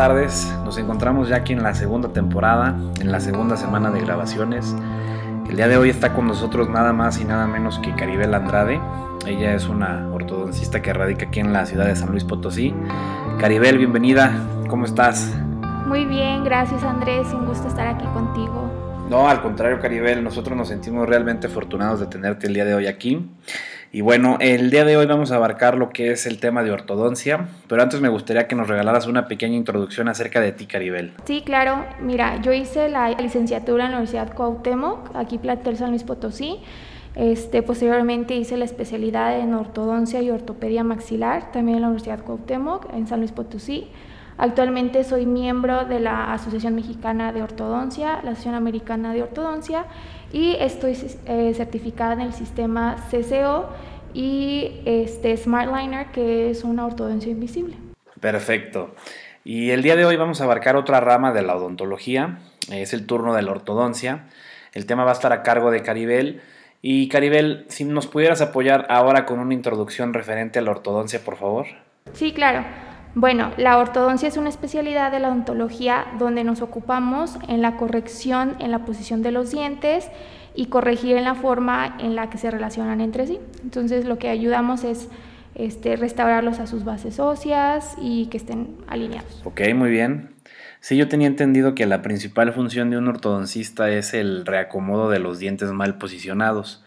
tardes. Nos encontramos ya aquí en la segunda temporada, en la segunda semana de grabaciones. El día de hoy está con nosotros nada más y nada menos que Caribel Andrade. Ella es una ortodoncista que radica aquí en la ciudad de San Luis Potosí. Caribel, bienvenida. ¿Cómo estás? Muy bien, gracias Andrés. Un gusto estar aquí contigo. No, al contrario, Caribel, nosotros nos sentimos realmente afortunados de tenerte el día de hoy aquí. Y bueno, el día de hoy vamos a abarcar lo que es el tema de ortodoncia, pero antes me gustaría que nos regalaras una pequeña introducción acerca de ti, Caribel. Sí, claro. Mira, yo hice la licenciatura en la Universidad Cuauhtémoc, aquí plantel San Luis Potosí. Este, posteriormente hice la especialidad en ortodoncia y ortopedia maxilar, también en la Universidad Cuauhtémoc, en San Luis Potosí. Actualmente soy miembro de la Asociación Mexicana de Ortodoncia, la Asociación Americana de Ortodoncia y estoy eh, certificada en el sistema CCO y este SmartLiner, que es una ortodoncia invisible. Perfecto. Y el día de hoy vamos a abarcar otra rama de la odontología, es el turno de la ortodoncia. El tema va a estar a cargo de Caribel. Y Caribel, si nos pudieras apoyar ahora con una introducción referente a la ortodoncia, por favor. Sí, claro. Bueno, la ortodoncia es una especialidad de la odontología donde nos ocupamos en la corrección en la posición de los dientes y corregir en la forma en la que se relacionan entre sí. Entonces lo que ayudamos es este, restaurarlos a sus bases óseas y que estén alineados. Ok, muy bien. Sí, yo tenía entendido que la principal función de un ortodoncista es el reacomodo de los dientes mal posicionados.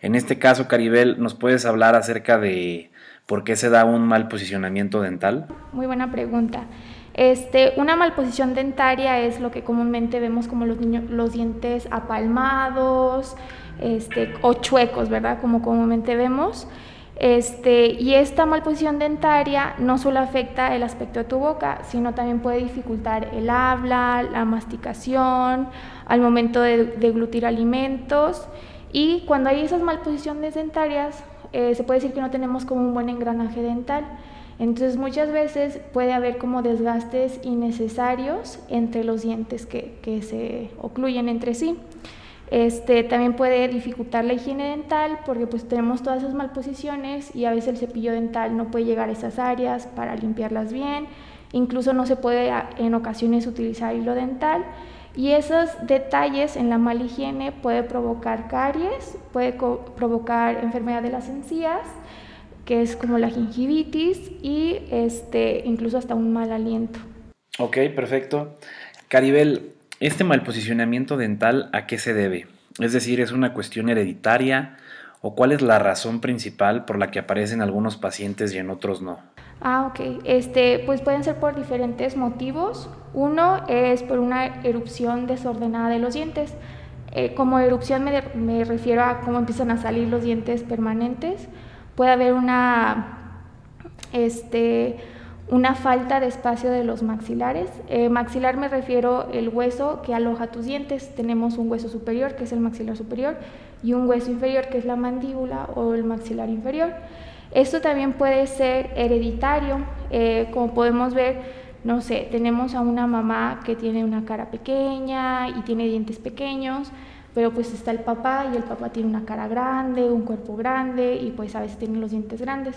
En este caso, Caribel, ¿nos puedes hablar acerca de ¿Por qué se da un mal posicionamiento dental? Muy buena pregunta. Este, una malposición dentaria es lo que comúnmente vemos como los, los dientes apalmados este, o chuecos, ¿verdad? Como comúnmente vemos. Este, y esta malposición dentaria no solo afecta el aspecto de tu boca, sino también puede dificultar el habla, la masticación, al momento de deglutir alimentos. Y cuando hay esas malposiciones dentarias, eh, se puede decir que no tenemos como un buen engranaje dental. Entonces muchas veces puede haber como desgastes innecesarios entre los dientes que, que se ocluyen entre sí. Este, también puede dificultar la higiene dental porque pues tenemos todas esas malposiciones y a veces el cepillo dental no puede llegar a esas áreas para limpiarlas bien. Incluso no se puede en ocasiones utilizar hilo dental y esos detalles en la mala higiene puede provocar caries, puede provocar enfermedad de las encías, que es como la gingivitis y este, incluso hasta un mal aliento. Ok, perfecto. Caribel, ¿este mal posicionamiento dental a qué se debe? Es decir, ¿es una cuestión hereditaria o cuál es la razón principal por la que aparecen algunos pacientes y en otros no? Ah, ok. Este, pues pueden ser por diferentes motivos. Uno es por una erupción desordenada de los dientes. Eh, como erupción me, refiero a cómo empiezan a salir los dientes permanentes. Puede haber una, este, una falta de espacio de los maxilares. Eh, maxilar me refiero el hueso que aloja tus dientes. Tenemos un hueso superior, que es el maxilar superior, y un hueso inferior, que es la mandíbula o el maxilar inferior. Esto también puede ser hereditario, eh, como podemos ver, no sé, tenemos a una mamá que tiene una cara pequeña y tiene dientes pequeños, pero pues está el papá y el papá tiene una cara grande, un cuerpo grande y pues a veces tiene los dientes grandes.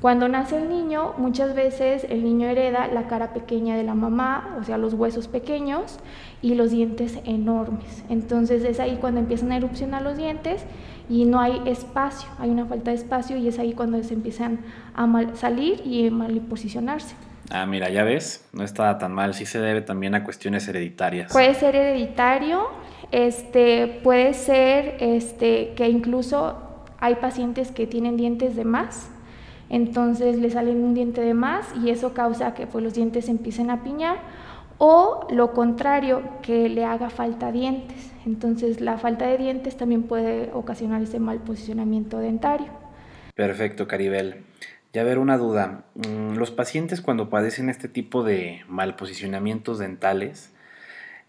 Cuando nace el niño, muchas veces el niño hereda la cara pequeña de la mamá, o sea, los huesos pequeños y los dientes enormes. Entonces es ahí cuando empiezan a erupcionar los dientes y no hay espacio, hay una falta de espacio y es ahí cuando se empiezan a salir y mal posicionarse. Ah, mira, ya ves, no está tan mal, sí se debe también a cuestiones hereditarias. Puede ser hereditario, este, puede ser este, que incluso hay pacientes que tienen dientes de más, entonces le salen un diente de más y eso causa que pues, los dientes se empiecen a piñar o lo contrario, que le haga falta dientes. Entonces la falta de dientes también puede ocasionar ese mal posicionamiento dentario. Perfecto, Caribel. Ya ver una duda. Mm, los pacientes cuando padecen este tipo de mal posicionamientos dentales,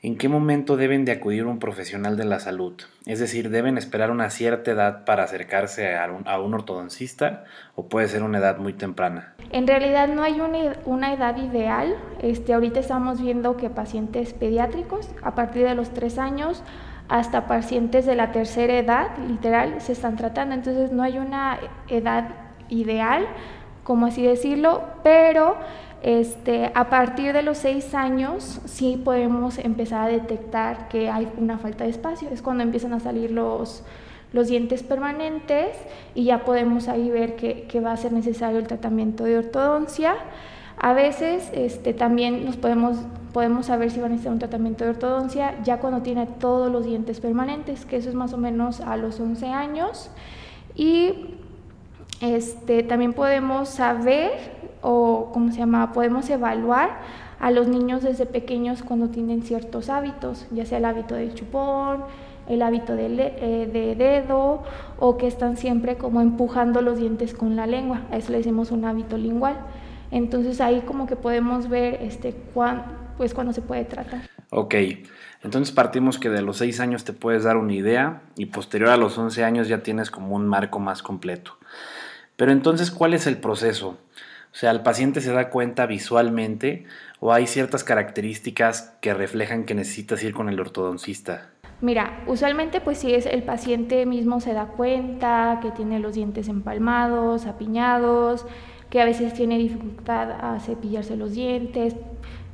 ¿En qué momento deben de acudir un profesional de la salud? Es decir, ¿deben esperar una cierta edad para acercarse a un, ortodoncista o puede ser una edad muy temprana? En realidad no hay una, edad ideal. Este, ahorita estamos viendo que pacientes pediátricos a partir de los tres años hasta pacientes de la tercera edad, literal, se están tratando. Entonces no hay una edad ideal, como así decirlo, pero Este, a partir de los seis años sí podemos empezar a detectar que hay una falta de espacio. Es cuando empiezan a salir los, los dientes permanentes y ya podemos ahí ver que, va a ser necesario el tratamiento de ortodoncia. A veces este, también nos podemos, podemos saber si van a necesitar un tratamiento de ortodoncia ya cuando tiene todos los dientes permanentes, que eso es más o menos a los 11 años. Y este, también podemos saber, o ¿cómo se llama? Podemos evaluar a los niños desde pequeños cuando tienen ciertos hábitos, ya sea el hábito del chupón, el hábito de, eh, de, dedo o que están siempre como empujando los dientes con la lengua. A eso le decimos un hábito lingual. Entonces ahí como que podemos ver este, cuán, pues cuándo se puede tratar. Ok, entonces partimos que de los 6 años te puedes dar una idea y posterior a los 11 años ya tienes como un marco más completo. Pero entonces, ¿cuál es el proceso? O sea, ¿el paciente se da cuenta visualmente o hay ciertas características que reflejan que necesitas ir con el ortodoncista? Mira, usualmente pues si es el paciente mismo se da cuenta que tiene los dientes empalmados, apiñados, que a veces tiene dificultad a cepillarse los dientes,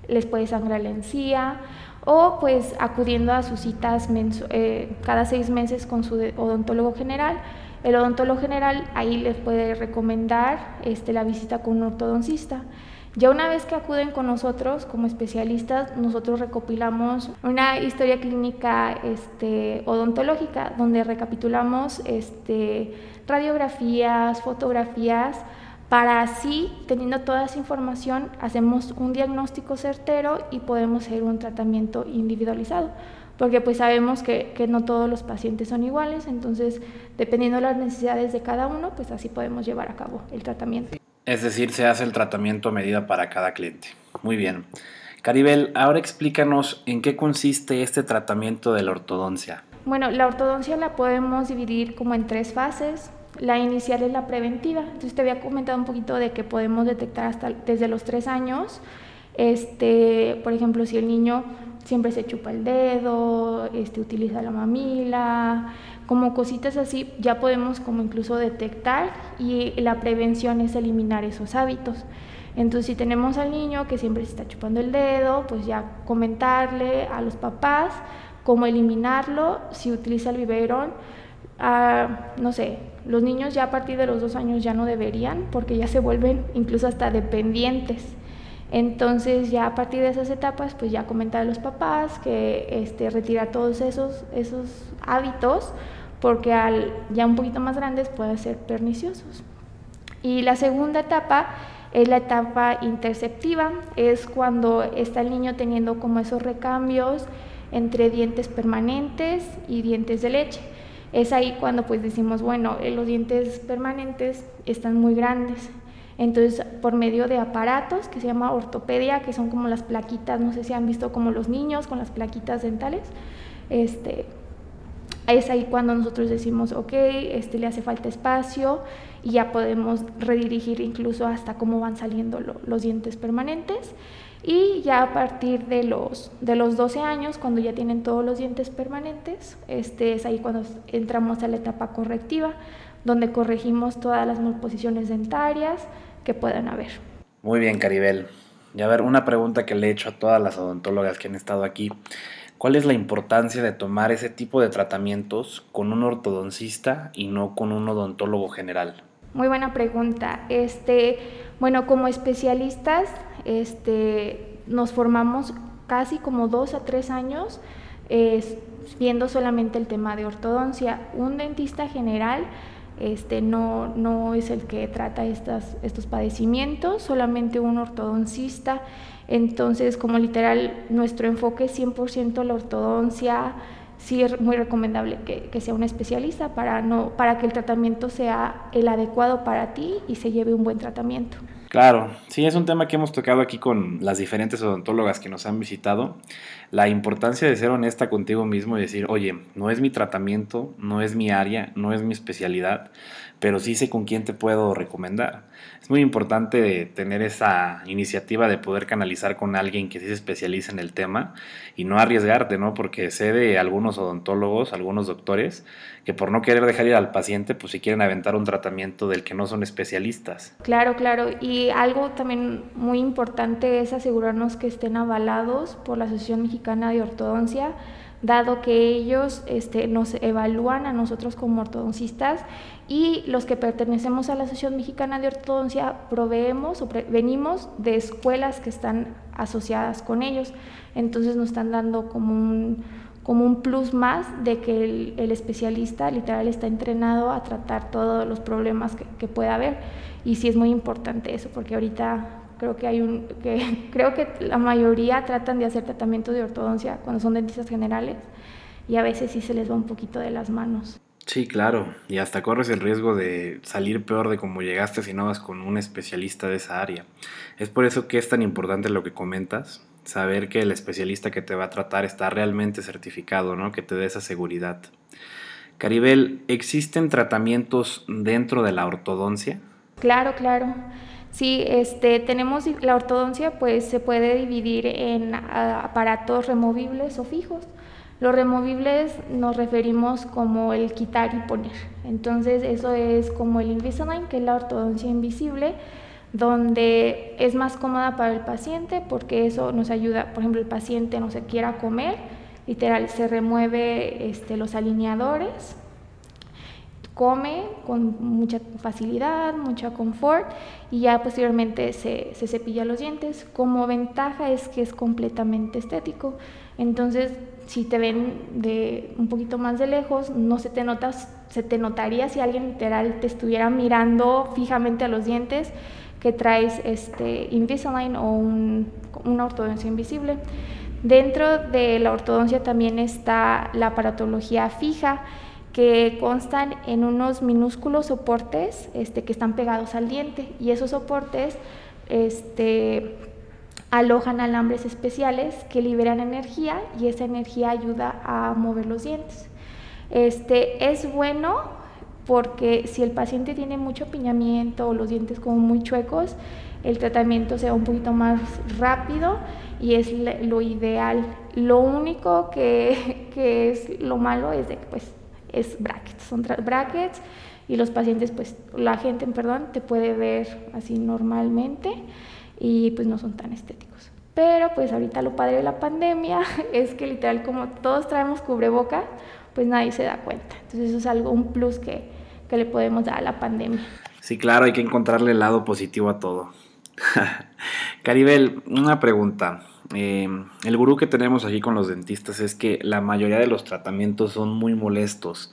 les puede sangrar la encía o pues acudiendo a sus citas eh, cada seis meses con su odontólogo general. El odontólogo general ahí les puede recomendar este, la visita con un ortodoncista. Ya una vez que acuden con nosotros como especialistas, nosotros recopilamos una historia clínica este, odontológica donde recapitulamos este, radiografías, fotografías, para así, teniendo toda esa información, hacemos un diagnóstico certero y podemos hacer un tratamiento individualizado porque pues sabemos que, que, no todos los pacientes son iguales, entonces dependiendo de las necesidades de cada uno, pues así podemos llevar a cabo el tratamiento. Es decir, se hace el tratamiento a medida para cada cliente. Muy bien. Caribel, ahora explícanos en qué consiste este tratamiento de la ortodoncia. Bueno, la ortodoncia la podemos dividir como en tres fases. La inicial es la preventiva. Entonces te había comentado un poquito de que podemos detectar hasta desde los tres años. Este, por ejemplo, si el niño siempre se chupa el dedo, este, utiliza la mamila, como cositas así, ya podemos como incluso detectar y la prevención es eliminar esos hábitos. Entonces, si tenemos al niño que siempre se está chupando el dedo, pues ya comentarle a los papás cómo eliminarlo, si utiliza el biberón, ah, no sé, los niños ya a partir de los dos años ya no deberían porque ya se vuelven incluso hasta dependientes. Entonces ya a partir de esas etapas, pues ya comentar a los papás que este, retirar todos esos, esos hábitos porque al ya un poquito más grandes pueden ser perniciosos. Y la segunda etapa es la etapa interceptiva, es cuando está el niño teniendo como esos recambios entre dientes permanentes y dientes de leche. Es ahí cuando pues decimos, bueno, eh, los dientes permanentes están muy grandes. Entonces, por medio de aparatos que se llama ortopedia, que son como las plaquitas, no sé si han visto como los niños con las plaquitas dentales, este, es ahí cuando nosotros decimos, ok, este le hace falta espacio y ya podemos redirigir incluso hasta cómo van saliendo los dientes permanentes. Y ya a partir de los, de los 12 años, cuando ya tienen todos los dientes permanentes, este es ahí cuando entramos a la etapa correctiva, donde corregimos todas las malposiciones dentarias que puedan haber. Muy bien, Caribel. Y a ver, una pregunta que le he hecho a todas las odontólogas que han estado aquí. ¿Cuál es la importancia de tomar ese tipo de tratamientos con un ortodoncista y no con un odontólogo general? Muy buena pregunta. Este, bueno, como especialistas, este, nos formamos casi como dos a tres años viendo solamente el tema de ortodoncia. Un dentista general este, no, no es el que trata estos padecimientos, solamente un ortodoncista entonces, como literal, nuestro enfoque es 100% la ortodoncia, sí es muy recomendable que, sea un especialista para, no, para que el tratamiento sea el adecuado para ti y se lleve un buen tratamiento. Claro, sí, es un tema que hemos tocado aquí con las diferentes odontólogas que nos han visitado. La importancia de ser honesta contigo mismo y decir, oye, no es mi tratamiento, no es mi área, no es mi especialidad, pero sí sé con quién te puedo recomendar. Es muy importante tener esa iniciativa de poder canalizar con alguien que sí se especializa en el tema y no arriesgarte, ¿no? Porque sé de algunos odontólogos, algunos doctores, que por no querer dejar ir al paciente, pues si quieren aventar un tratamiento del que no son especialistas. Claro, claro. Y algo también muy importante es asegurarnos que estén avalados por la Asociación Mexicana de Ortodoncia, dado que ellos este, nos evalúan a nosotros como ortodoncistas y los que pertenecemos a la Asociación Mexicana de Ortodoncia proveemos o venimos de escuelas que están asociadas con ellos. Entonces nos están dando como un, como un plus más de que el, especialista literal está entrenado a tratar todos los problemas que, que pueda haber. Y sí es muy importante eso, porque ahorita creo que hay un que creo que la mayoría tratan de hacer tratamiento de ortodoncia cuando son dentistas generales y a veces sí se les va un poquito de las manos. Sí, claro, y hasta corres el riesgo de salir peor de como llegaste si no vas con un especialista de esa área. Es por eso que es tan importante lo que comentas, saber que el especialista que te va a tratar está realmente certificado, ¿no? Que te dé esa seguridad. Caribel, ¿existen tratamientos dentro de la ortodoncia? Claro, claro. Sí, este, tenemos la ortodoncia, pues se puede dividir en aparatos removibles o fijos. Los removibles nos referimos como el quitar y poner. Entonces eso es como el Invisalign, que es la ortodoncia invisible, donde es más cómoda para el paciente porque eso nos ayuda, por ejemplo, el paciente no se quiera comer, literal, se remueve este, los alineadores, come con mucha facilidad, mucha confort y ya posteriormente se, se cepilla los dientes. Como ventaja es que es completamente estético. Entonces si te ven de un poquito más de lejos, no se te notas, se te notaría si alguien literal te estuviera mirando fijamente a los dientes que traes este Invisalign o una ortodoncia invisible. Dentro de la ortodoncia también está la aparatología fija, que constan en unos minúsculos soportes este, que están pegados al diente y esos soportes este, alojan alambres especiales que liberan energía y esa energía ayuda a mover los dientes. Este, es bueno porque si el paciente tiene mucho apiñamiento o los dientes como muy chuecos, el tratamiento sea un poquito más rápido y es lo ideal. Lo único que, que es lo malo es de pues es brackets, son brackets y los pacientes pues la gente, perdón, te puede ver así normalmente y pues no son tan estéticos. Pero pues ahorita lo padre de la pandemia es que literal como todos traemos cubreboca, pues nadie se da cuenta. Entonces eso es algo, un plus que, que le podemos dar a la pandemia. Sí, claro, hay que encontrarle el lado positivo a todo. Caribel, una pregunta. Eh, el gurú que tenemos aquí con los dentistas es que la mayoría de los tratamientos son muy molestos.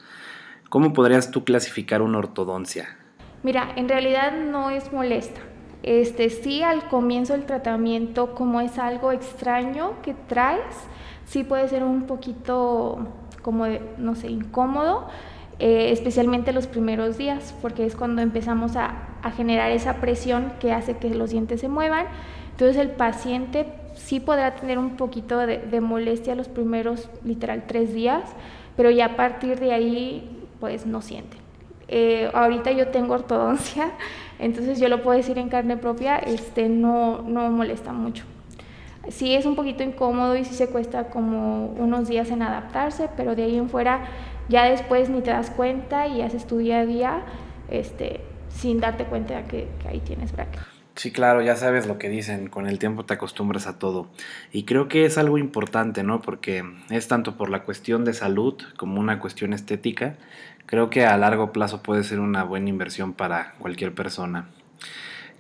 ¿Cómo podrías tú clasificar una ortodoncia? Mira, en realidad no es molesta. Este, sí, al comienzo del tratamiento, como es algo extraño que traes, sí puede ser un poquito, como, no sé, incómodo, eh, especialmente los primeros días, porque es cuando empezamos a, generar esa presión que hace que los dientes se muevan. Entonces el paciente sí podrá tener un poquito de, molestia los primeros, literal, tres días, pero ya a partir de ahí, pues no siente. Eh, ahorita yo tengo ortodoncia, entonces yo lo puedo decir en carne propia, este, no, no molesta mucho. Sí es un poquito incómodo y sí se cuesta como unos días en adaptarse, pero de ahí en fuera ya después ni te das cuenta y haces tu día a día este, sin darte cuenta de que, ahí tienes bracket. Sí, claro, ya sabes lo que dicen, con el tiempo te acostumbras a todo. Y creo que es algo importante, ¿no? Porque es tanto por la cuestión de salud como una cuestión estética creo que a largo plazo puede ser una buena inversión para cualquier persona.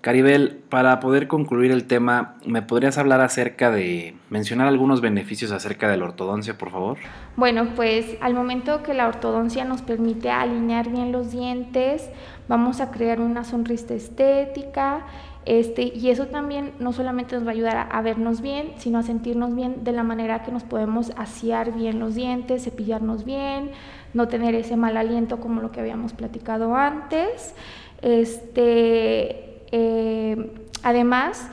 Caribel, para poder concluir el tema, ¿me podrías hablar acerca de, mencionar algunos beneficios acerca de la ortodoncia, por favor? Bueno, pues al momento que la ortodoncia nos permite alinear bien los dientes, vamos a crear una sonrisa estética, este, y eso también no solamente nos va a ayudar a, vernos bien, sino a sentirnos bien de la manera que nos podemos asear bien los dientes, cepillarnos bien, no tener ese mal aliento como lo que habíamos platicado antes. Este, eh, además,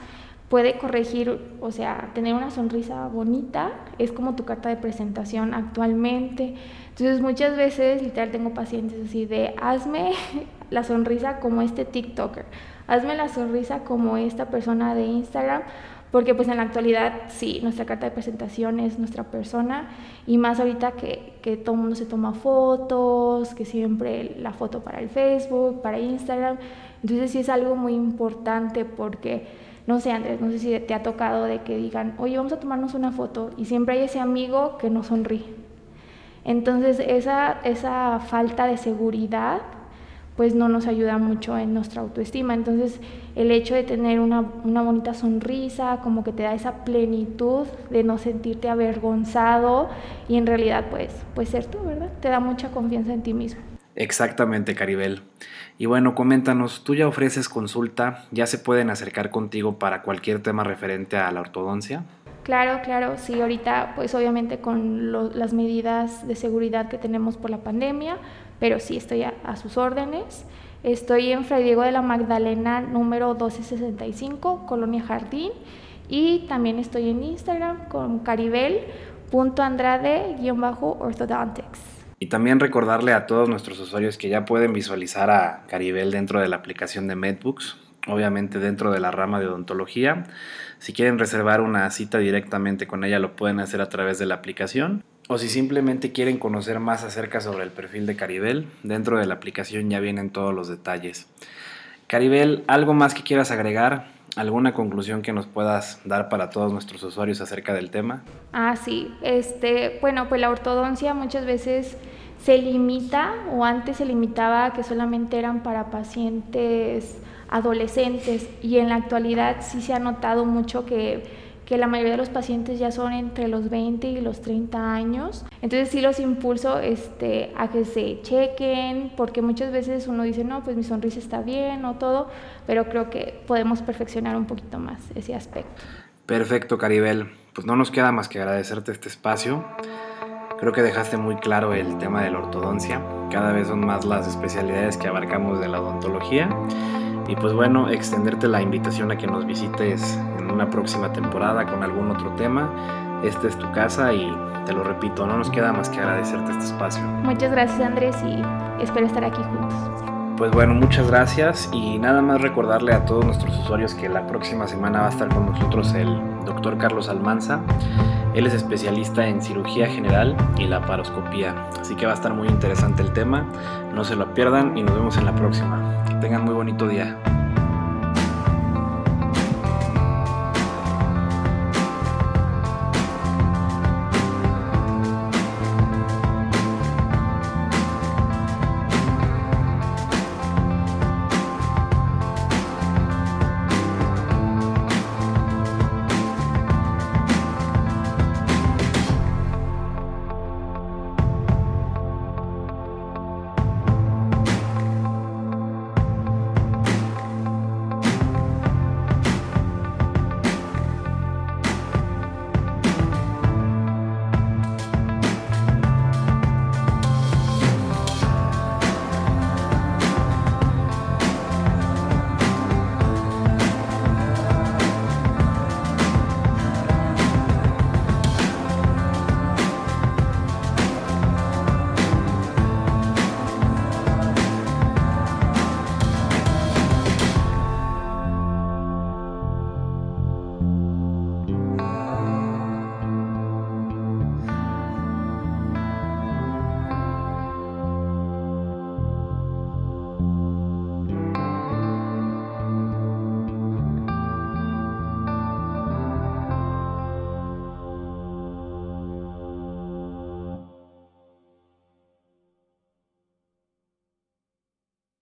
puede corregir, o sea, tener una sonrisa bonita, es como tu carta de presentación actualmente. Entonces muchas veces, literal, tengo pacientes así de, hazme la sonrisa como este TikToker hazme la sonrisa como esta persona de Instagram, porque pues en la actualidad sí, nuestra carta de presentación es nuestra persona y más ahorita que, que todo el mundo se toma fotos, que siempre la foto para el Facebook, para Instagram, entonces sí es algo muy importante porque, no sé Andrés, no sé si te ha tocado de que digan, oye, vamos a tomarnos una foto y siempre hay ese amigo que no sonríe. Entonces esa, esa falta de seguridad pues no nos ayuda mucho en nuestra autoestima. Entonces, el hecho de tener una, bonita sonrisa, como que te da esa plenitud de no sentirte avergonzado y en realidad, pues, pues ser tú, ¿verdad? Te da mucha confianza en ti mismo. Exactamente, Caribel. Y bueno, coméntanos, ¿tú ya ofreces consulta? ¿Ya se pueden acercar contigo para cualquier tema referente a la ortodoncia? Claro, claro, sí, ahorita pues obviamente con las medidas de seguridad que tenemos por la pandemia, pero sí estoy a, sus órdenes. Estoy en Fray Diego de la Magdalena número 1265, Colonia Jardín, y también estoy en Instagram con caribel.andrade-orthodontics. Y también recordarle a todos nuestros usuarios que ya pueden visualizar a Caribel dentro de la aplicación de MedBooks, obviamente dentro de la rama de odontología. Si quieren reservar una cita directamente con ella, lo pueden hacer a través de la aplicación. O si simplemente quieren conocer más acerca sobre el perfil de Caribel, dentro de la aplicación ya vienen todos los detalles. Caribel, ¿algo más que quieras agregar? ¿Alguna conclusión que nos puedas dar para todos nuestros usuarios acerca del tema? Ah, sí. Este, bueno, pues la ortodoncia muchas veces se limita o antes se limitaba a que solamente eran para pacientes adolescentes y en la actualidad sí se ha notado mucho que que la mayoría de los pacientes ya son entre los 20 y los 30 años. Entonces sí los impulso este, a que se chequen, porque muchas veces uno dice, no, pues mi sonrisa está bien o todo, pero creo que podemos perfeccionar un poquito más ese aspecto. Perfecto, Caribel. Pues no nos queda más que agradecerte este espacio. Creo que dejaste muy claro el tema de la ortodoncia. Cada vez son más las especialidades que abarcamos de la odontología. Y pues bueno, extenderte la invitación a que nos visites una próxima temporada con algún otro tema. Esta es tu casa y te lo repito, no nos queda más que agradecerte este espacio. Muchas gracias Andrés y espero estar aquí juntos. Pues bueno, muchas gracias y nada más recordarle a todos nuestros usuarios que la próxima semana va a estar con nosotros el doctor Carlos Almanza. Él es especialista en cirugía general y la paroscopía, así que va a estar muy interesante el tema. No se lo pierdan y nos vemos en la próxima. Que tengan muy bonito día.